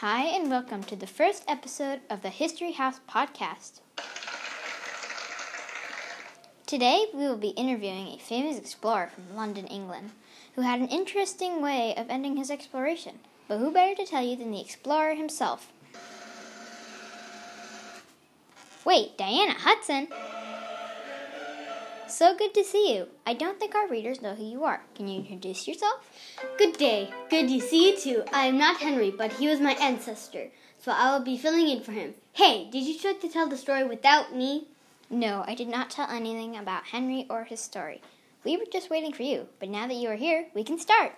Hi, and welcome to the first episode of the History House podcast. Today, we will be interviewing a famous explorer from London, England, who had an interesting way of ending his exploration. But who better to tell you than the explorer himself? Wait, Diana Hudson? So good to see you. I don't think our readers know who you are. Can you introduce yourself? Good day. Good to see you too. I am not Henry, but he was my ancestor, so I will be filling in for him. Hey, did you try to tell the story without me? No, I did not tell anything about Henry or his story. We were just waiting for you, but now that you are here, we can start.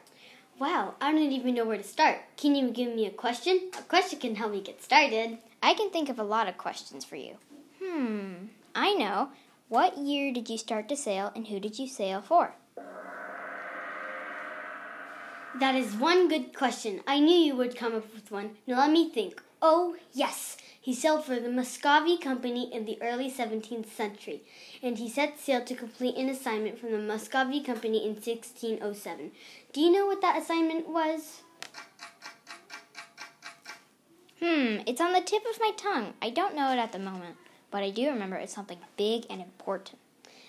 Wow, I don't even know where to start. Can you give me a question? A question can help me get started. I can think of a lot of questions for you. Hmm, I know. What year did you start to sail and who did you sail for? That is one good question. I knew you would come up with one. Now let me think. Oh, yes. He sailed for the Muscovy Company in the early 17th century, and he set sail to complete an assignment from the Muscovy Company in 1607. Do you know what that assignment was? Hmm, it's on the tip of my tongue. I don't know it at the moment but I do remember it's something big and important.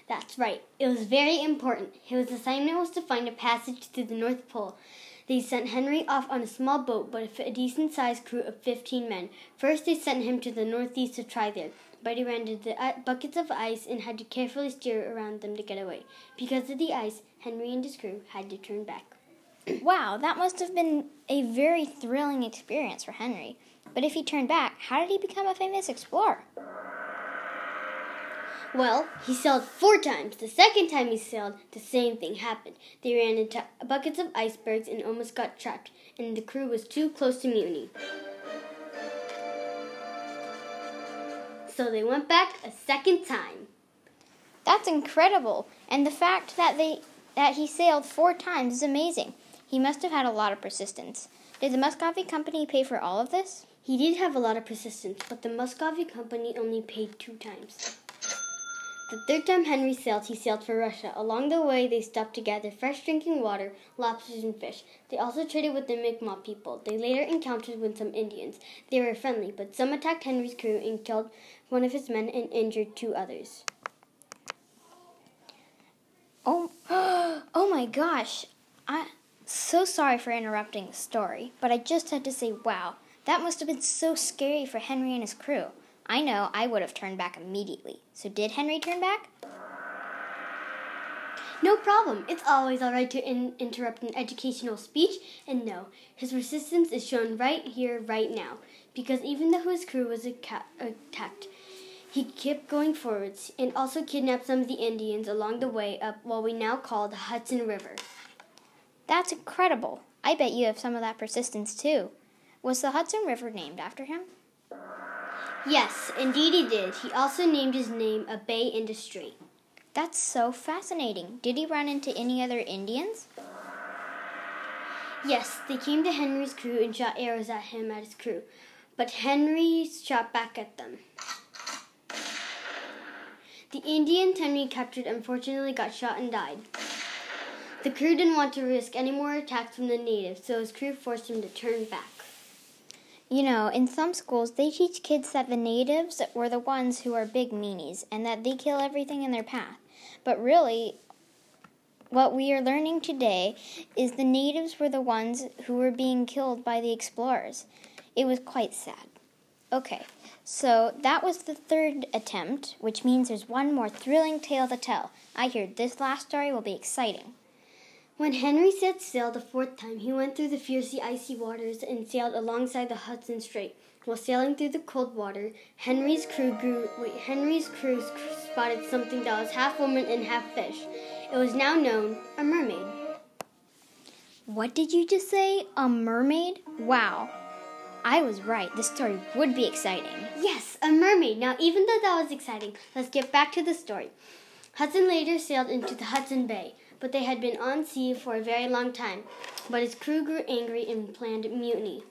That's right. It was very important. His assignment was to find a passage to the North Pole. They sent Henry off on a small boat, but a decent sized crew of 15 men. First, they sent him to the northeast to try there, but he ran into uh, buckets of ice and had to carefully steer around them to get away. Because of the ice, Henry and his crew had to turn back. wow, that must have been a very thrilling experience for Henry. But if he turned back, how did he become a famous explorer? Well, he sailed four times. The second time he sailed, the same thing happened. They ran into buckets of icebergs and almost got trapped, and the crew was too close to mutiny. So they went back a second time. That's incredible. And the fact that they that he sailed four times is amazing. He must have had a lot of persistence. Did the Muscovy Company pay for all of this? He did have a lot of persistence, but the Muscovy Company only paid two times. The third time Henry sailed, he sailed for Russia. Along the way, they stopped to gather fresh drinking water, lobsters, and fish. They also traded with the Mi'kmaq people. They later encountered with some Indians. They were friendly, but some attacked Henry's crew and killed one of his men and injured two others. Oh, oh my gosh! I'm so sorry for interrupting the story, but I just had to say, wow, that must have been so scary for Henry and his crew. I know I would have turned back immediately. So did Henry turn back? No problem. It's always all right to in- interrupt an educational speech, and no, his resistance is shown right here, right now. Because even though his crew was aca- attacked, he kept going forwards and also kidnapped some of the Indians along the way up what we now call the Hudson River. That's incredible. I bet you have some of that persistence too. Was the Hudson River named after him? Yes, indeed he did. He also named his name a bay Industry. That's so fascinating. Did he run into any other Indians? Yes, they came to Henry's crew and shot arrows at him at his crew, but Henry shot back at them. The Indians Henry captured unfortunately got shot and died. The crew didn't want to risk any more attacks from the natives, so his crew forced him to turn back. You know, in some schools, they teach kids that the natives were the ones who are big meanies and that they kill everything in their path. But really, what we are learning today is the natives were the ones who were being killed by the explorers. It was quite sad. Okay, so that was the third attempt, which means there's one more thrilling tale to tell. I hear this last story will be exciting. When Henry set sail the fourth time, he went through the fiercely icy waters and sailed alongside the Hudson Strait. While sailing through the cold water, Henry's crew grew. Wait, Henry's crew spotted something that was half woman and half fish. It was now known a mermaid. What did you just say? A mermaid? Wow. I was right. This story would be exciting. Yes, a mermaid. Now, even though that was exciting, let's get back to the story. Hudson later sailed into the Hudson Bay but they had been on sea for a very long time. But his crew grew angry and planned mutiny.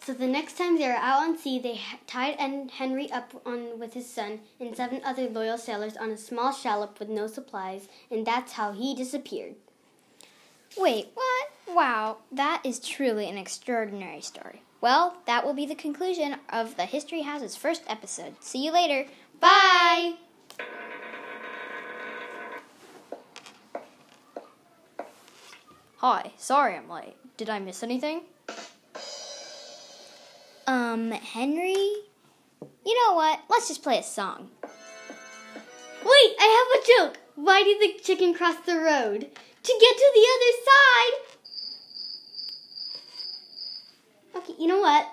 So the next time they were out on sea, they tied Henry up on with his son and seven other loyal sailors on a small shallop with no supplies, and that's how he disappeared. Wait, what? Wow, that is truly an extraordinary story. Well, that will be the conclusion of the History House's first episode. See you later. Bye! Hi, sorry I'm late. Did I miss anything? Um, Henry? You know what? Let's just play a song. Wait, I have a joke. Why did the chicken cross the road? To get to the other side. Okay, you know what?